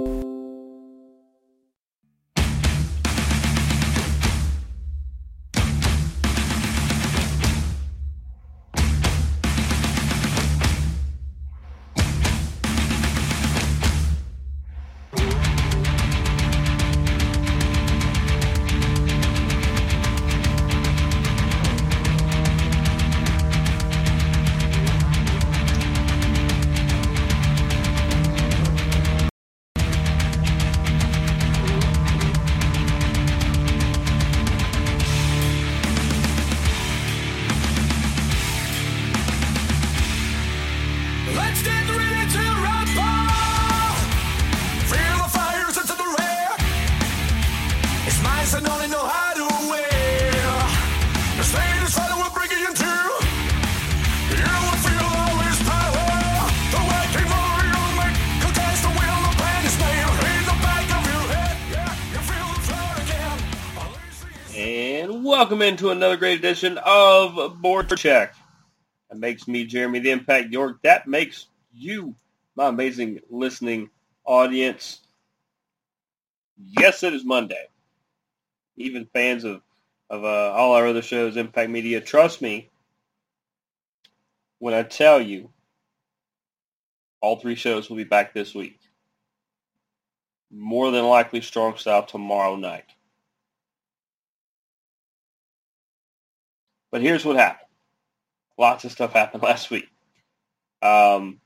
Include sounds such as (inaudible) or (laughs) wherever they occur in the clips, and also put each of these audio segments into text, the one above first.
Let's welcome into another great edition of Board Check. That makes me Jeremy the Impact York. That makes you, my amazing listening audience. Yes, it is Monday. Even fans of, of uh, all our other shows, Impact Media, trust me when I tell you all three shows will be back this week. More than likely strong style tomorrow night. But here's what happened. Lots of stuff happened (laughs) last week. Um,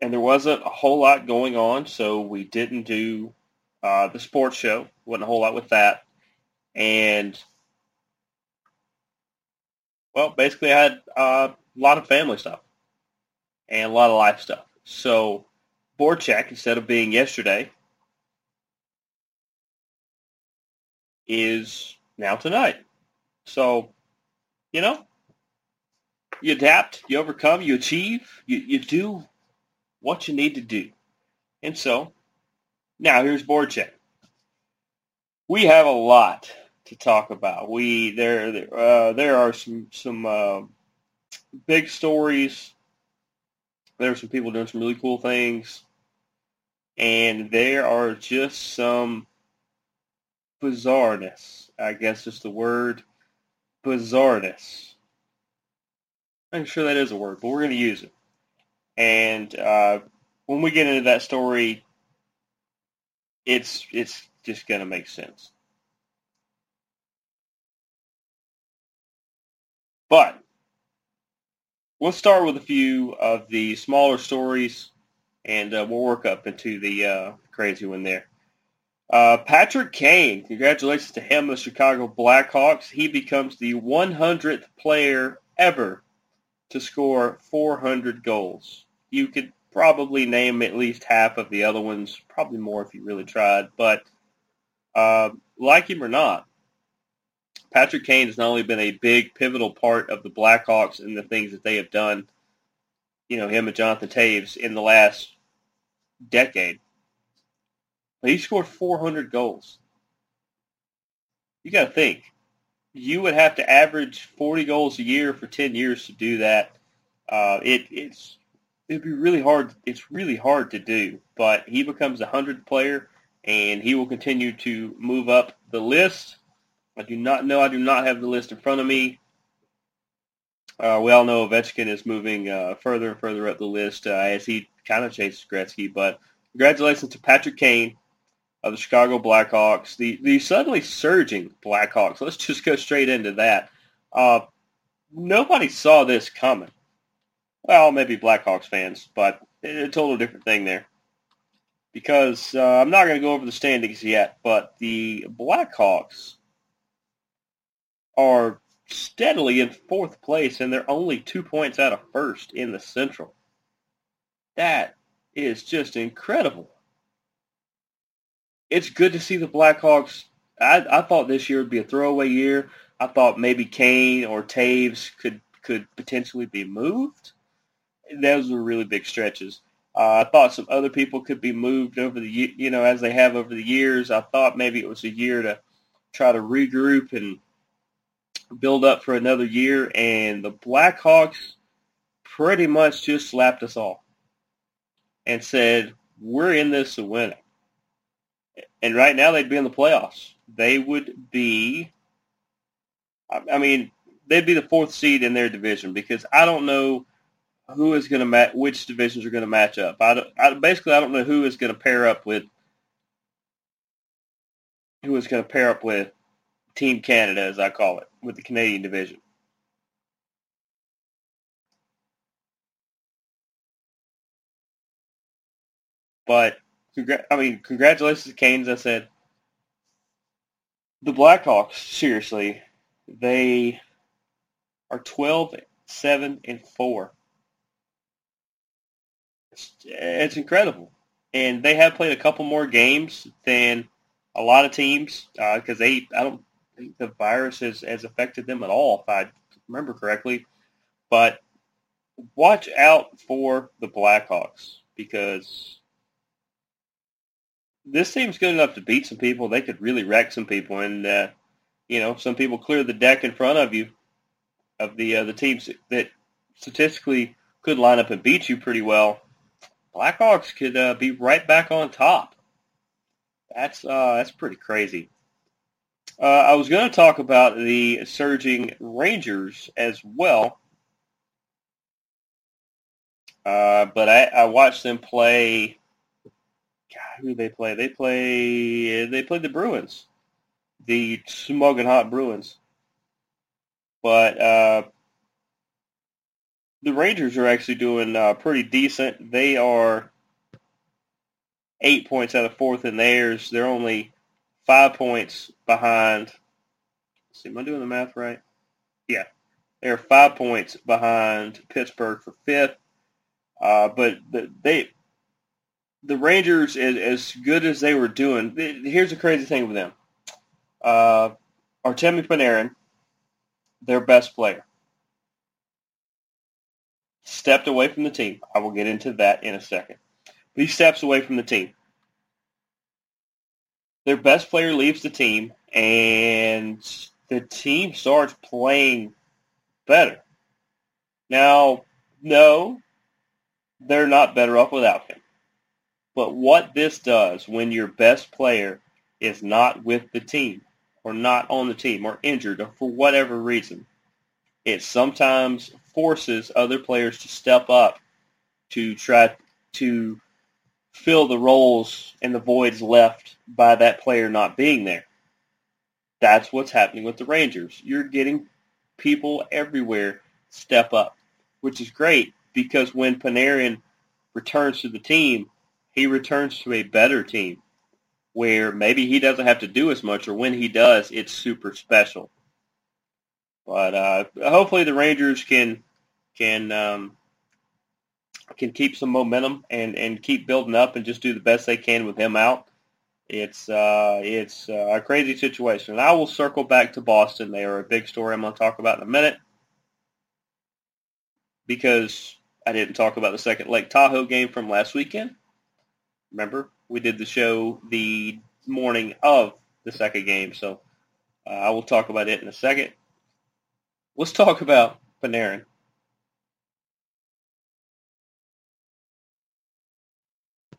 and there wasn't a whole lot going on, so we didn't do uh, the sports show. Wasn't a whole lot with that. And, well, basically I had uh, a lot of family stuff and a lot of life stuff. So board check, instead of being yesterday, is now tonight. So, you know, you adapt, you overcome, you achieve, you, you do what you need to do. And so, now here's board check. We have a lot to talk about. We there uh, there are some some uh, big stories. There are some people doing some really cool things, and there are just some bizarreness. I guess is the word bizarreness. I'm sure that is a word, but we're going to use it. And uh, when we get into that story, it's it's just going to make sense. But let's start with a few of the smaller stories, and uh, we'll work up into the uh, crazy one there. Uh, Patrick Kane, congratulations to him, the Chicago Blackhawks. He becomes the 100th player ever to score 400 goals. You could probably name at least half of the other ones, probably more if you really tried. But uh, like him or not, Patrick Kane has not only been a big pivotal part of the Blackhawks and the things that they have done, you know, him and Jonathan Toews in the last decade, he scored 400 goals. You got to think. You would have to average 40 goals a year for 10 years to do that. Uh, it, it's it'd be really hard. It's really hard to do. But he becomes a hundred player, and he will continue to move up the list. I do not know. I do not have the list in front of me. Uh, we all know Ovechkin is moving uh, further and further up the list uh, as he kind of chases Gretzky. But congratulations to Patrick Kane of the Chicago Blackhawks, the the suddenly surging Blackhawks. Let's just go straight into that. Uh, nobody saw this coming. Well, maybe Blackhawks fans, but a total different thing there. Because uh, I'm not going to go over the standings yet, but the Blackhawks are steadily in fourth place, and they're only two points out of first in the Central. That is just incredible. It's good to see the Blackhawks. I, I thought this year would be a throwaway year. I thought maybe Kane or Toews could could potentially be moved. Those were really big stretches. Uh, I thought some other people could be moved over the you know as they have over the years. I thought maybe it was a year to try to regroup and build up for another year, and the Blackhawks pretty much just slapped us all. and said, we're in this to win it. And right now they'd be in the playoffs. They would be, I mean, they'd be the fourth seed in their division because I don't know who is going to match, which divisions are going to match up. I, I basically I don't know who is going to pair up with who is going to pair up with Team Canada, as I call it, with the Canadian division. But I mean, congratulations to Canes. I said the Blackhawks. Seriously, they are 12, 7, and four. It's, it's incredible, and they have played a couple more games than a lot of teams because uh, they. I don't think the virus has, has affected them at all, if I remember correctly. But watch out for the Blackhawks because this team's good enough to beat some people. They could really wreck some people, and uh, you know, some people clear the deck in front of you of the uh, the teams that statistically could line up and beat you pretty well. Blackhawks could uh, be right back on top. That's uh, that's pretty crazy. Uh, I was going to talk about the surging Rangers as well, uh, but I, I watched them play who they play? They play they played the Bruins, the smoking hot Bruins. But uh, the Rangers are actually doing uh, pretty decent. They are eight points out of fourth in theirs. They're only five points behind. see, am I doing the math right? Yeah, they're five points behind Pittsburgh for fifth. Uh, but the, they the Rangers, as, as good as they were doing, here's the crazy thing with them. Uh, Artemi Panarin, their best player, stepped away from the team. I will get into that in a second. But he steps away from the team. Their best player leaves the team, and the team starts playing better. Now, no, they're not better off without him. But what this does when your best player is not with the team or not on the team or injured or for whatever reason, it sometimes forces other players to step up to try to fill the roles and the voids left by that player not being there. That's what's happening with the Rangers. You're getting people everywhere step up, which is great because when Panarin returns to the team, he returns to a better team where maybe he doesn't have to do as much, or when he does, it's super special. But uh, hopefully the Rangers can can um, can keep some momentum and, and keep building up and just do the best they can with him out. It's uh, it's uh, a crazy situation. And I will circle back to Boston. They are a big story I'm going to talk about in a minute because I didn't talk about the second Lake Tahoe game from last weekend. Remember, we did the show the morning of the second game, so uh, I will talk about it in a second. Let's talk about Panarin.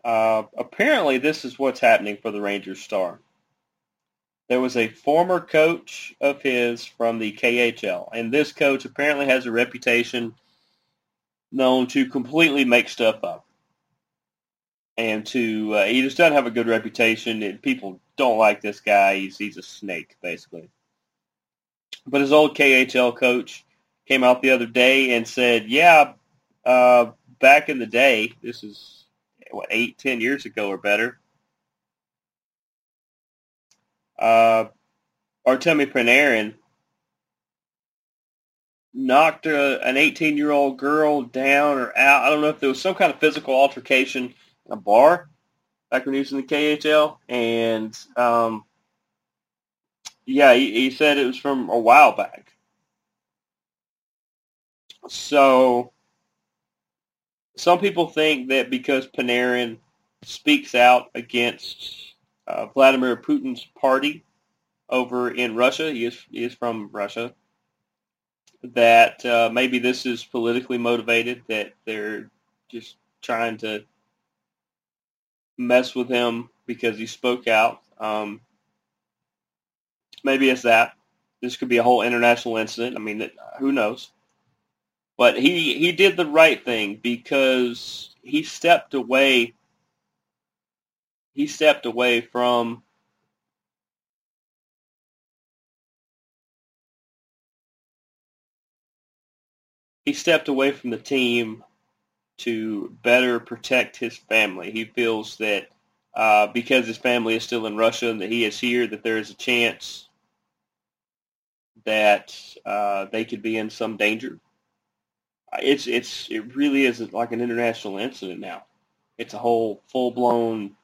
Uh, apparently, this is what's happening for the Rangers star. There was a former coach of his from the KHL, and this coach apparently has a reputation known to completely make stuff up and to uh, he just doesn't have a good reputation. And people don't like this guy. He's he's a snake basically. But his old KHL coach came out the other day and said, "Yeah, uh, back in the day, this is what eight, ten years ago or better." Uh, Artemi Panarin knocked a, an 18-year-old girl down or out. I don't know if there was some kind of physical altercation a bar back when he was in the KHL, and um, yeah, he, he said it was from a while back. So some people think that because Panarin speaks out against uh, Vladimir Putin's party over in Russia, he is, he is from Russia, that uh, maybe this is politically motivated, that they're just trying to mess with him because he spoke out. Um, maybe it's that. This could be a whole international incident. I mean, who knows? But he he did the right thing because he stepped away. He stepped away from he stepped away from the team to better protect his family. He feels that uh, because his family is still in Russia and that he is here, that there is a chance that uh, they could be in some danger. It's it's it really is like an international incident now. It's a whole full blown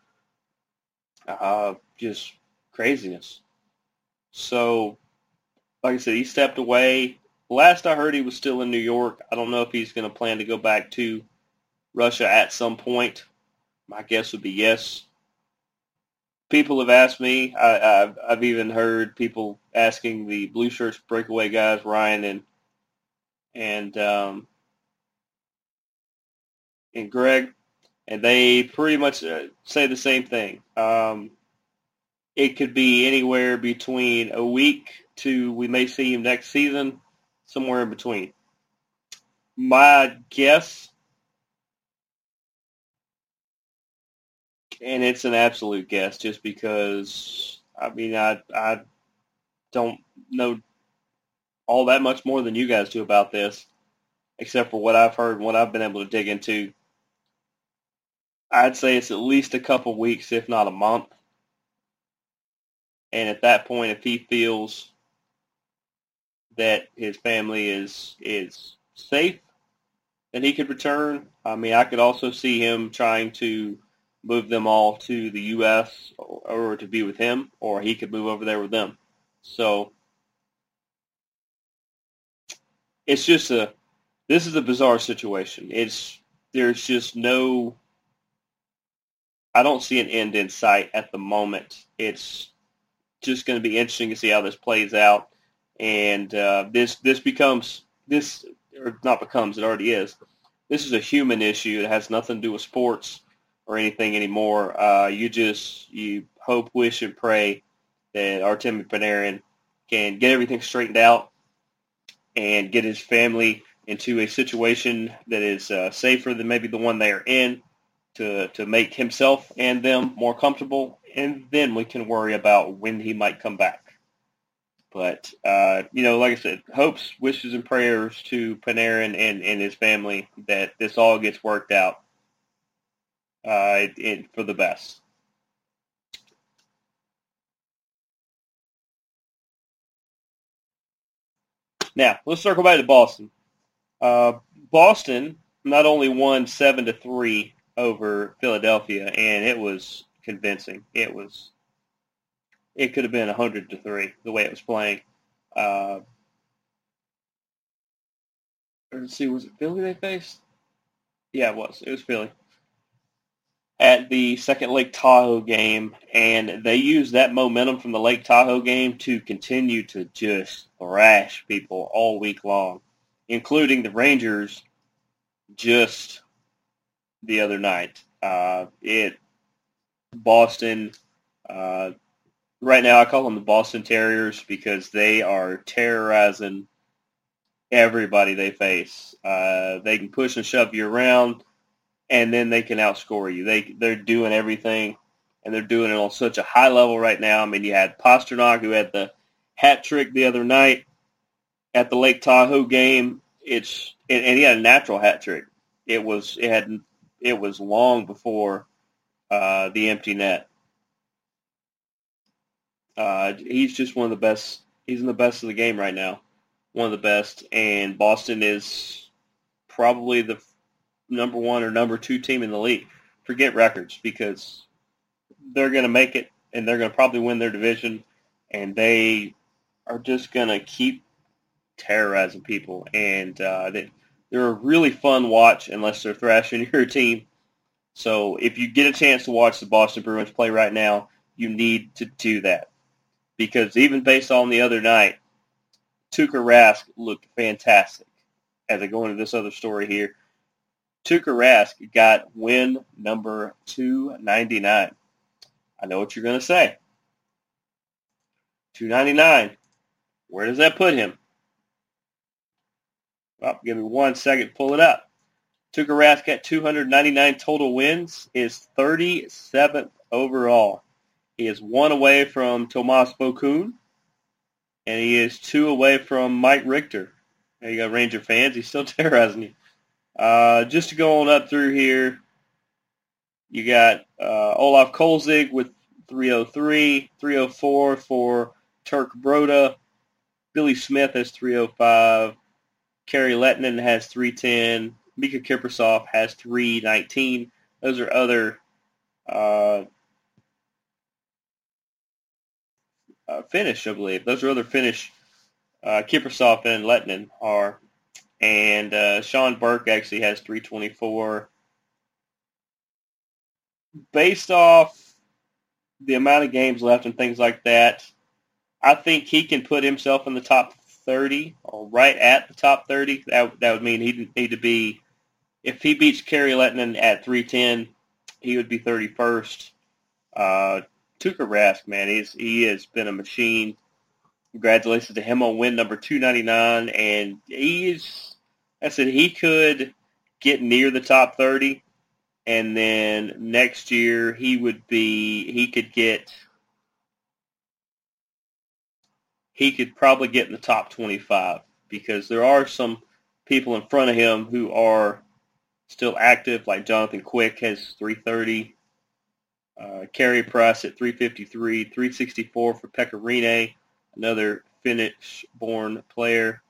uh, just craziness. So, like I said, he stepped away. Last I heard, he was still in New York. I don't know if he's going to plan to go back to Russia at some point. My guess would be yes. People have asked me. I, have I've even heard people asking the blue shirts breakaway guys, Ryan and and um, and Greg, and they pretty much uh, say the same thing. Um, it could be anywhere between a week to we may see him next season, somewhere in between. My guess, and it's an absolute guess, just because I mean I I don't know all that much more than you guys do about this, except for what I've heard and what I've been able to dig into. I'd say it's at least a couple weeks, if not a month. And at that point, if he feels that his family is is safe, then he could return. I mean, I could also see him trying to move them all to the U.S. or, or to be with him, or he could move over there with them. So it's just a this is a bizarre situation. It's there's just no I don't see an end in sight at the moment. It's just going to be interesting to see how this plays out, and uh, this this becomes this or not becomes it already is. This is a human issue. It has nothing to do with sports or anything anymore. Uh, you just you hope, wish, and pray that Artemi Panarin can get everything straightened out and get his family into a situation that is uh, safer than maybe the one they are in to to make himself and them more comfortable, and then we can worry about when he might come back. But uh, you know, like I said, hopes, wishes, and prayers to Panarin and, and his family that this all gets worked out uh, for the best. Now let's circle back to Boston. Uh, Boston not only won seven to three over Philadelphia, and it was convincing. It was. It could have been hundred to three the way it was playing. Uh, let's see, was it Philly they faced? Yeah, it was. It was Philly at the second Lake Tahoe game, and they used that momentum from the Lake Tahoe game to continue to just thrash people all week long, including the Rangers just the other night. Uh, it Boston. Uh, right now, I call them the Boston Terriers because they are terrorizing everybody they face. Uh, they can push and shove you around, and then they can outscore you. They they're doing everything, and they're doing it on such a high level right now. I mean, you had Pastrnak who had the hat trick the other night at the Lake Tahoe game. It's and, and he had a natural hat trick. It was it had it was long before uh, the empty net. Uh, he's just one of the best. He's in the best of the game right now. One of the best, and Boston is probably the number one or number two team in the league. Forget records because they're going to make it, and they're going to probably win their division, and they are just going to keep terrorizing people. And uh, they, they're a really fun watch unless they're thrashing (laughs) your team. So if you get a chance to watch the Boston Bruins play right now, you need to do that. Because even based on the other night, Tuukka Rask looked fantastic. As I go into this other story here, Tuukka Rask got win number 299. I know what you're going to say. 299. Where does that put him? Well, give me one second pull it up. Tuukka Rask at 299 total wins is 37th overall. He is one away from Tomas Vokoun, and he is two away from Mike Richter. There you go, Ranger fans. He's still (laughs) terrorizing you. Uh, just to go on up through here, you got uh, Olaf Kolzig with 303, 304 for Turk Broda. Billy Smith has 305. Kari Lehtonen has 310. Mika Kiprusoff has 319. Those are other uh, uh, Finnish, I believe. Those are other Finnish. Uh, Kiprusoff and Lehtonen are. And uh, Sean Burke actually has 324. Based off the amount of games left and things like that, I think he can put himself in the top 30 or right at the top 30. That, that would mean he'd need to be, if he beats Kari Lehtonen at 310, he would be 31st. Uh, Tuukka Rask, man, he's, he has been a machine. Congratulations to him on win number 299. And he's, I said, he could get near the top 30. And then next year he would be, he could get he could probably get in the top 25 because there are some people in front of him who are still active, like Jonathan Quick has 330, uh, Carey Price at 353, 364 for Pekka Rinne, another Finnish-born player.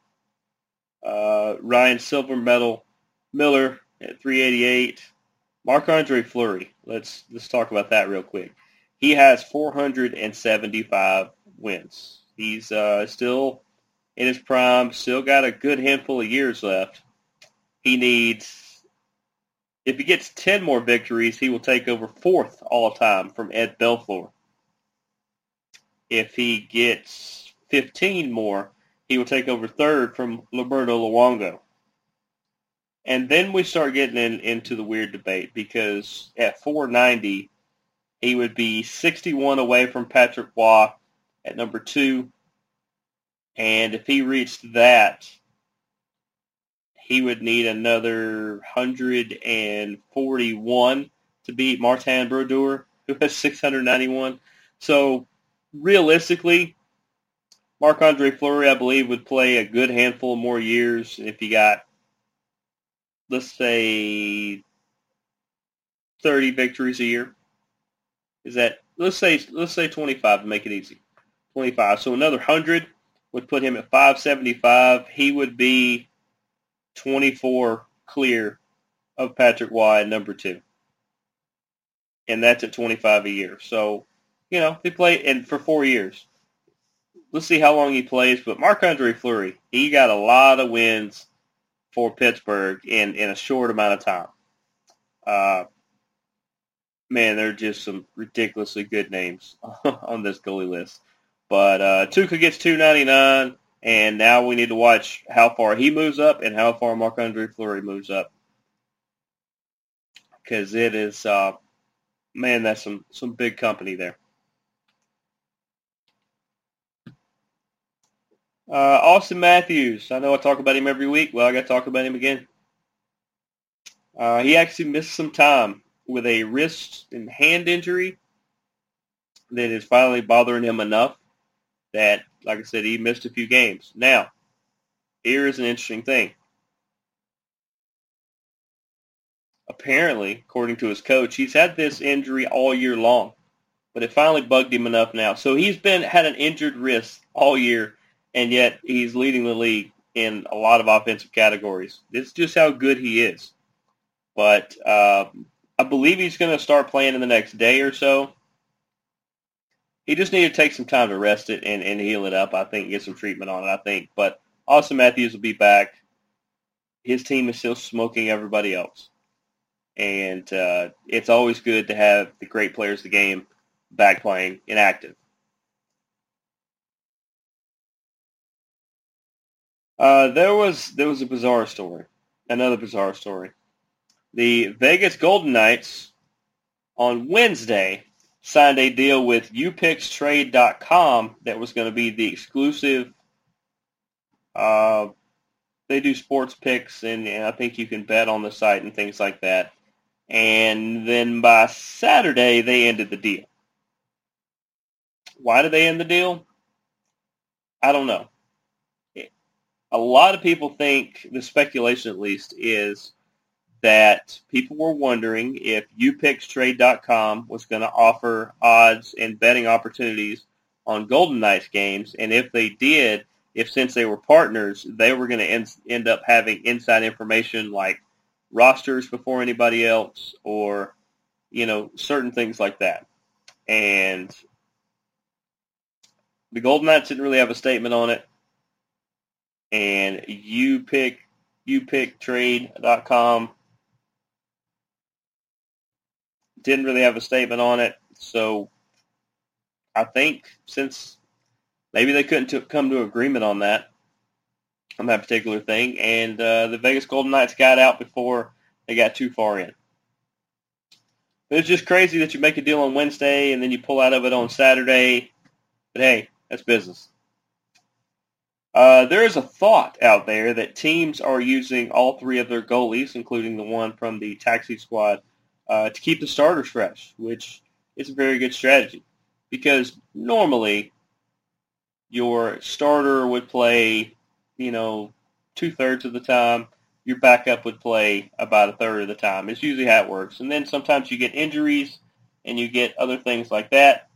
Uh, Ryan Silver Medal Miller at 388. Marc-Andre Fleury. Let's let's talk about that real quick. He has 475 wins. He's uh, still in his prime, still got a good handful of years left. He needs, if he gets 10 more victories, he will take over fourth all time from Ed Belfour. If he gets 15 more, he will take over third from Roberto Luongo. And then we start getting in, into the weird debate because at 490, he would be 61 away from Patrick Roy at number two. And if he reached that, he would need another 141 to beat Martin Brodeur, who has 691. So realistically, Marc-Andre Fleury, I believe, would play a good handful more years if he got, let's say, 30 victories a year. Is that let's say let's say 25 to make it easy. 25. So another 100 would put him at 575. He would be 24 clear of Patrick Roy number two. And that's at 25 a year. So, you know, he played and for four years. Let's see how long he plays. But Marc-Andre Fleury, he got a lot of wins for Pittsburgh in, in a short amount of time. Uh, man, there are just some ridiculously good names (laughs) on this goalie list. But uh, Tuukka gets 299, and now we need to watch how far he moves up and how far Marc-Andre Fleury moves up. Because it is, uh, man, that's some, some big company there. Uh, Auston Matthews. I know I talk about him every week. Well, I got to talk about him again. Uh, he actually missed some time with a wrist and hand injury that is finally bothering him enough that, like I said, he missed a few games. Now, here is an interesting thing. Apparently, according to his coach, he's had this injury all year long, but it finally bugged him enough now. So he's been had an injured wrist all year, and yet he's leading the league in a lot of offensive categories. It's just how good he is. But uh, I believe he's going to start playing in the next day or so he just needed to take some time to rest it and, and heal it up. I think get some treatment on it. I think, but Auston Matthews will be back. His team is still smoking everybody else, and uh, it's always good to have the great players of the game back playing and active. Uh, there was there was a bizarre story, another bizarre story. The Vegas Golden Knights on Wednesday signed a deal with UPicksTrade.com that was going to be the exclusive. Uh, they do sports picks, and, and I think you can bet on the site and things like that. And then by Saturday, they ended the deal. Why did they end the deal? I don't know. A lot of people think, the speculation at least, is that people were wondering if UPicksTrade.com was going to offer odds and betting opportunities on Golden Knights games, and if they did, if since they were partners, they were going to end, end up having inside information like rosters before anybody else, or you know certain things like that. And the Golden Knights didn't really have a statement on it, and you pick UPickTrade.com didn't really have a statement on it. So I think since maybe they couldn't to come to agreement on that, on that particular thing, and uh, the Vegas Golden Knights got out before they got too far in. It's just crazy that you make a deal on Wednesday and then you pull out of it on Saturday. But hey, that's business. Uh, there is a thought out there that teams are using all three of their goalies, including the one from the taxi squad, uh, to keep the starters fresh, which is a very good strategy. Because normally your starter would play, you know, two-thirds of the time. Your backup would play about a third of the time. It's usually how it works. And then sometimes you get injuries and you get other things like that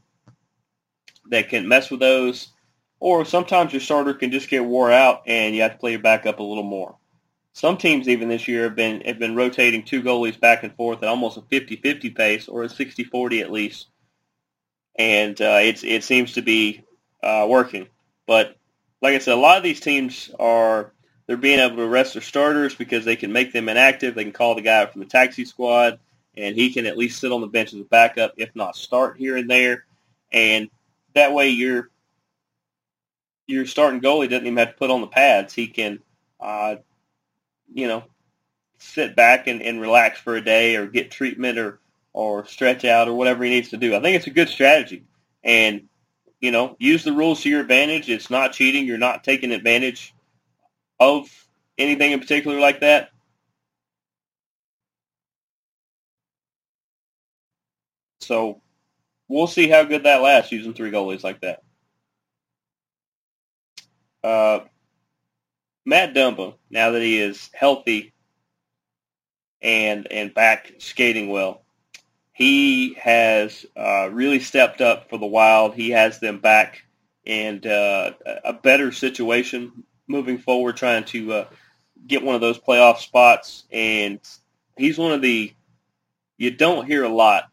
that can mess with those. Or sometimes your starter can just get wore out and you have to play your backup a little more. Some teams even this year have been have been rotating two goalies back and forth at almost a 50-50 pace or a 60-40 at least, and uh, it's it seems to be uh, working. But like I said, a lot of these teams are they're being able to rest their starters because they can make them inactive. They can call the guy from the taxi squad, and he can at least sit on the bench as a backup, if not start here and there. And that way, your your starting goalie doesn't even have to put on the pads. He can uh, you know, sit back and, and relax for a day or get treatment or, or stretch out or whatever he needs to do. I think it's a good strategy. And, you know, use the rules to your advantage. It's not cheating. You're not taking advantage of anything in particular like that. So we'll see how good that lasts using three goalies like that. Uh, Matt Dumba, now that he is healthy and and back skating well, he has uh, really stepped up for the Wild. He has them back in uh, a better situation moving forward, trying to uh, get one of those playoff spots. And he's one of the you don't hear a lot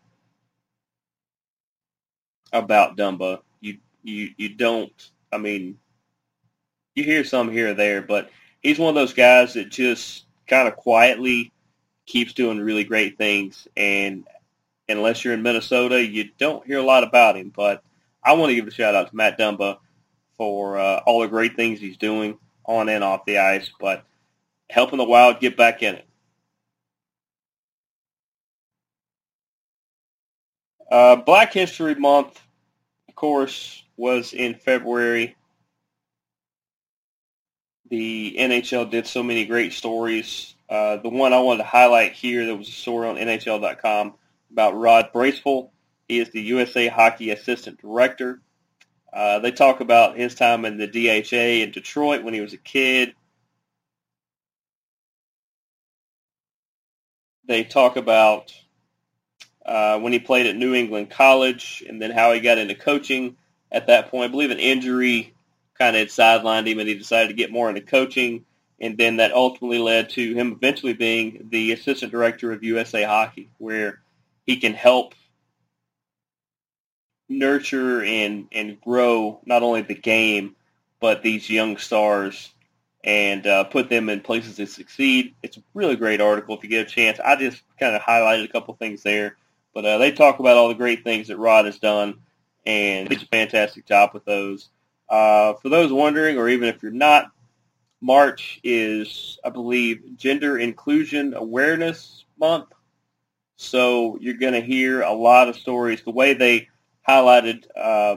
about Dumba. You you you don't. I mean, you hear some here or there, but he's one of those guys that just kind of quietly keeps doing really great things. And unless you're in Minnesota, you don't hear a lot about him. But I want to give a shout out to Matt Dumba for uh, all the great things he's doing on and off the ice, but helping the Wild get back in it. Uh, Black History Month, of course, was in February the NHL did so many great stories. Uh, the one I wanted to highlight here, there was a story on NHL.com about Rod Braceful. He is the USA Hockey Assistant Director. Uh, they talk about his time in the DHA in Detroit when he was a kid. They talk about uh, when he played at New England College and then how he got into coaching at that point. I believe an injury kind of had sidelined him and he decided to get more into coaching. And then that ultimately led to him eventually being the assistant director of USA Hockey, where he can help nurture and, and grow not only the game, but these young stars and uh, put them in places to succeed. It's a really great article if you get a chance. I just kind of highlighted a couple things there. But uh, they talk about all the great things that Rod has done, and he does a fantastic job with those. Uh, for those wondering, or even if you're not, March is, I believe, Gender Inclusion Awareness month. So you're going to hear a lot of stories. The way they highlighted uh,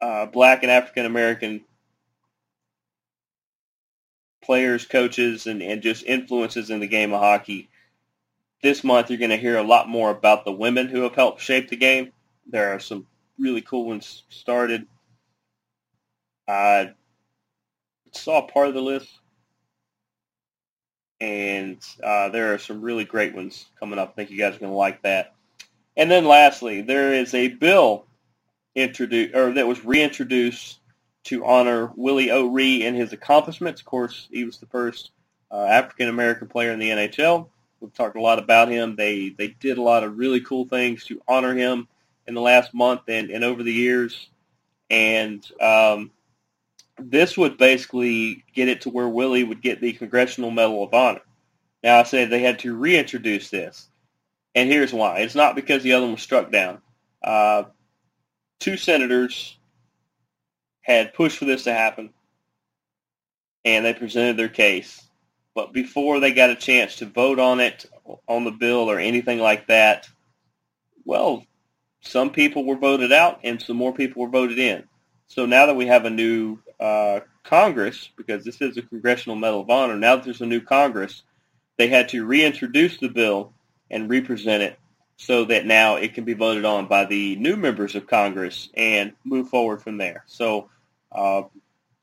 uh, black and African American players, coaches, and, and just influences in the game of hockey. This month, you're going to hear a lot more about the women who have helped shape the game. There are some really cool ones started. I saw part of the list, and uh, there are some really great ones coming up. I think you guys are going to like that. And then lastly, there is a bill introduced or that was reintroduced to honor Willie O'Ree and his accomplishments. Of course, he was the first uh, African American player in the NHL. We've talked a lot about him. They they did a lot of really cool things to honor him in the last month and, and over the years. And um, this would basically get it to where Willie would get the Congressional Medal of Honor. Now, I said they had to reintroduce this. And here's why. It's not because the other one was struck down. Uh, two senators had pushed for this to happen, and they presented their case. But before they got a chance to vote on it, on the bill or anything like that, well, some people were voted out and some more people were voted in. So now that we have a new uh, Congress, because this is a Congressional Medal of Honor, now that there's a new Congress, they had to reintroduce the bill and represent it so that now it can be voted on by the new members of Congress and move forward from there. So uh,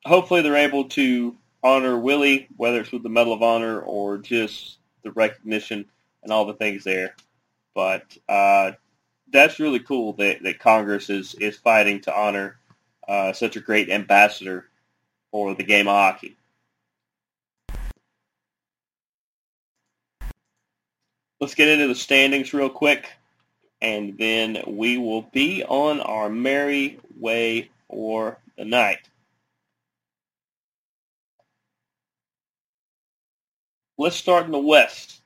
hopefully they're able to honor Willie, whether it's with the Medal of Honor or just the recognition and all the things there. But uh, that's really cool that, that Congress is, is fighting to honor uh, such a great ambassador for the game of hockey. Let's get into the standings real quick, and then we will be on our merry way for the night. Let's start in the West.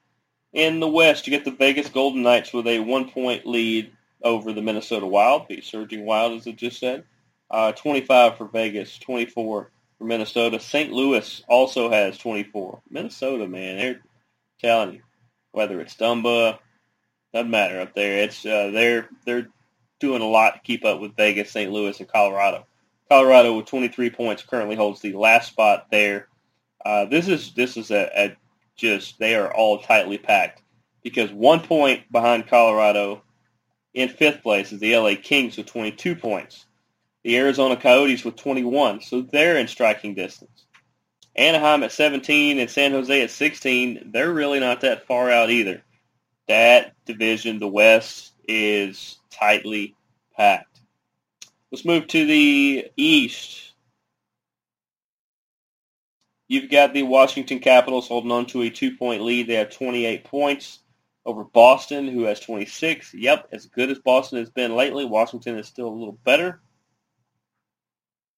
In the West, you get the Vegas Golden Knights with a one-point lead over the Minnesota Wild, the Surging Wild, as I just said. Uh, 25 for Vegas, 24 for Minnesota. St. Louis also has 24. Minnesota, man, they're telling you, whether it's Dumba, doesn't matter up there. It's uh, they're they're doing a lot to keep up with Vegas, St. Louis, and Colorado. Colorado with 23 points currently holds the last spot there. Uh, this is this is a, a just they are all tightly packed because one point behind Colorado in fifth place is the LA Kings with 22 points. The Arizona Coyotes with 21, so they're in striking distance. Anaheim at 17 and San Jose at 16, they're really not that far out either. That division, the West, is tightly packed. Let's move to the East. You've got the Washington Capitals holding on to a two-point lead. They have 28 points over Boston, who has 26. Yep, as good as Boston has been lately, Washington is still a little better.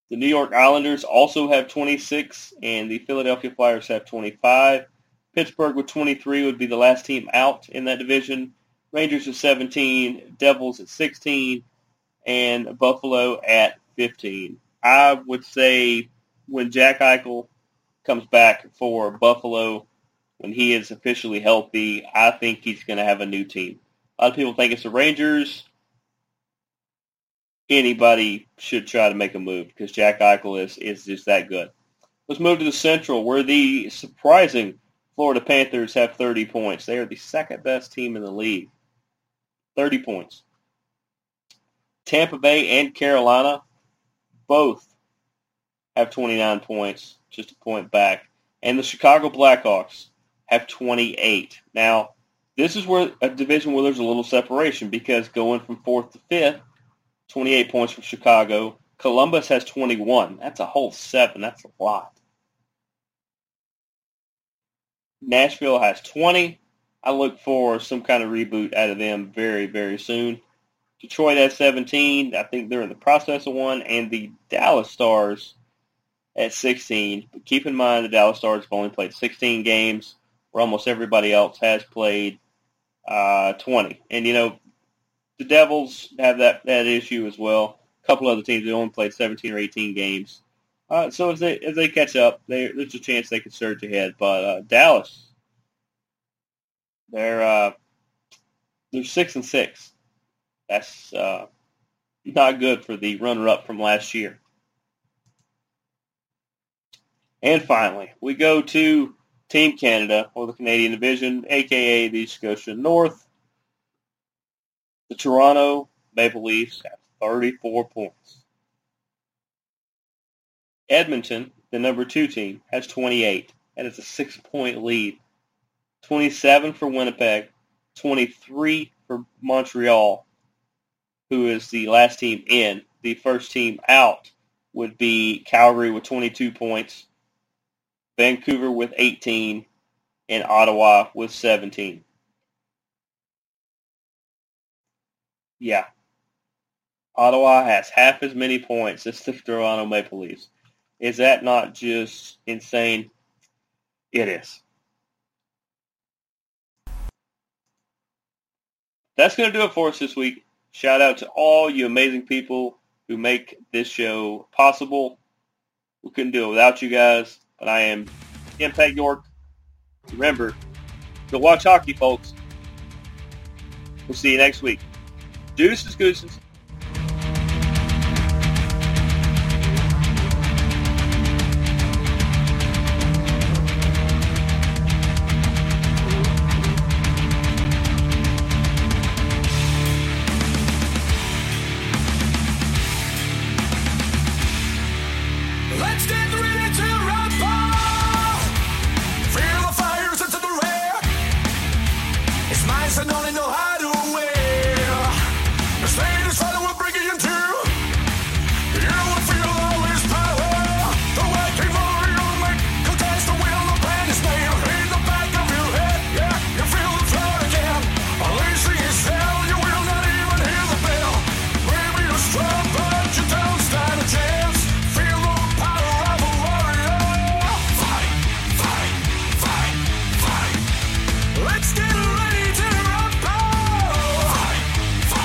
The New York Islanders also have 26, and the Philadelphia Flyers have 25. Pittsburgh with 23 would be the last team out in that division. Rangers at 17, Devils at 16, and Buffalo at 15. I would say when Jack Eichel comes back for Buffalo, when he is officially healthy, I think he's going to have a new team. A lot of people think it's the Rangers anybody should try to make a move because Jack Eichel is, is just that good. Let's move to the Central, where the surprising Florida Panthers have 30 points. They are the second best team in the league. 30 points. Tampa Bay and Carolina both have 29 points, just a point back. And the Chicago Blackhawks have 28. Now, this is where a division where there's a little separation because going from fourth to fifth, 28 points from Chicago. Columbus has 21. That's a whole seven. That's a lot. Nashville has 20. I look for some kind of reboot out of them very, very soon. Detroit has 17. I think they're in the process of one. And the Dallas Stars at 16. But keep in mind the Dallas Stars have only played 16 games, where almost everybody else has played uh, 20. And, you know, the Devils have that, that issue as well. A couple other teams that only played 17 or 18 games. Uh, so if they as they catch up, they, there's a chance they could surge ahead. But uh, Dallas, They're uh, they're six and six. That's uh, not good for the runner-up from last year. And finally, we go to Team Canada or the Canadian Division, aka the Scotia North. The Toronto Maple Leafs have 34 points. Edmonton, the number two team, has 28. That is a six-point lead. 27 for Winnipeg, 23 for Montreal, who is the last team in. The first team out would be Calgary with 22 points, Vancouver with 18, and Ottawa with 17. Yeah. Ottawa has half as many points as the Toronto Maple Leafs. Is that not just insane? It is. That's going to do it for us this week. Shout out to all you amazing people who make this show possible. We couldn't do it without you guys. But I am Impact York. Remember, go watch hockey, folks. We'll see you next week. Deuces, gooses.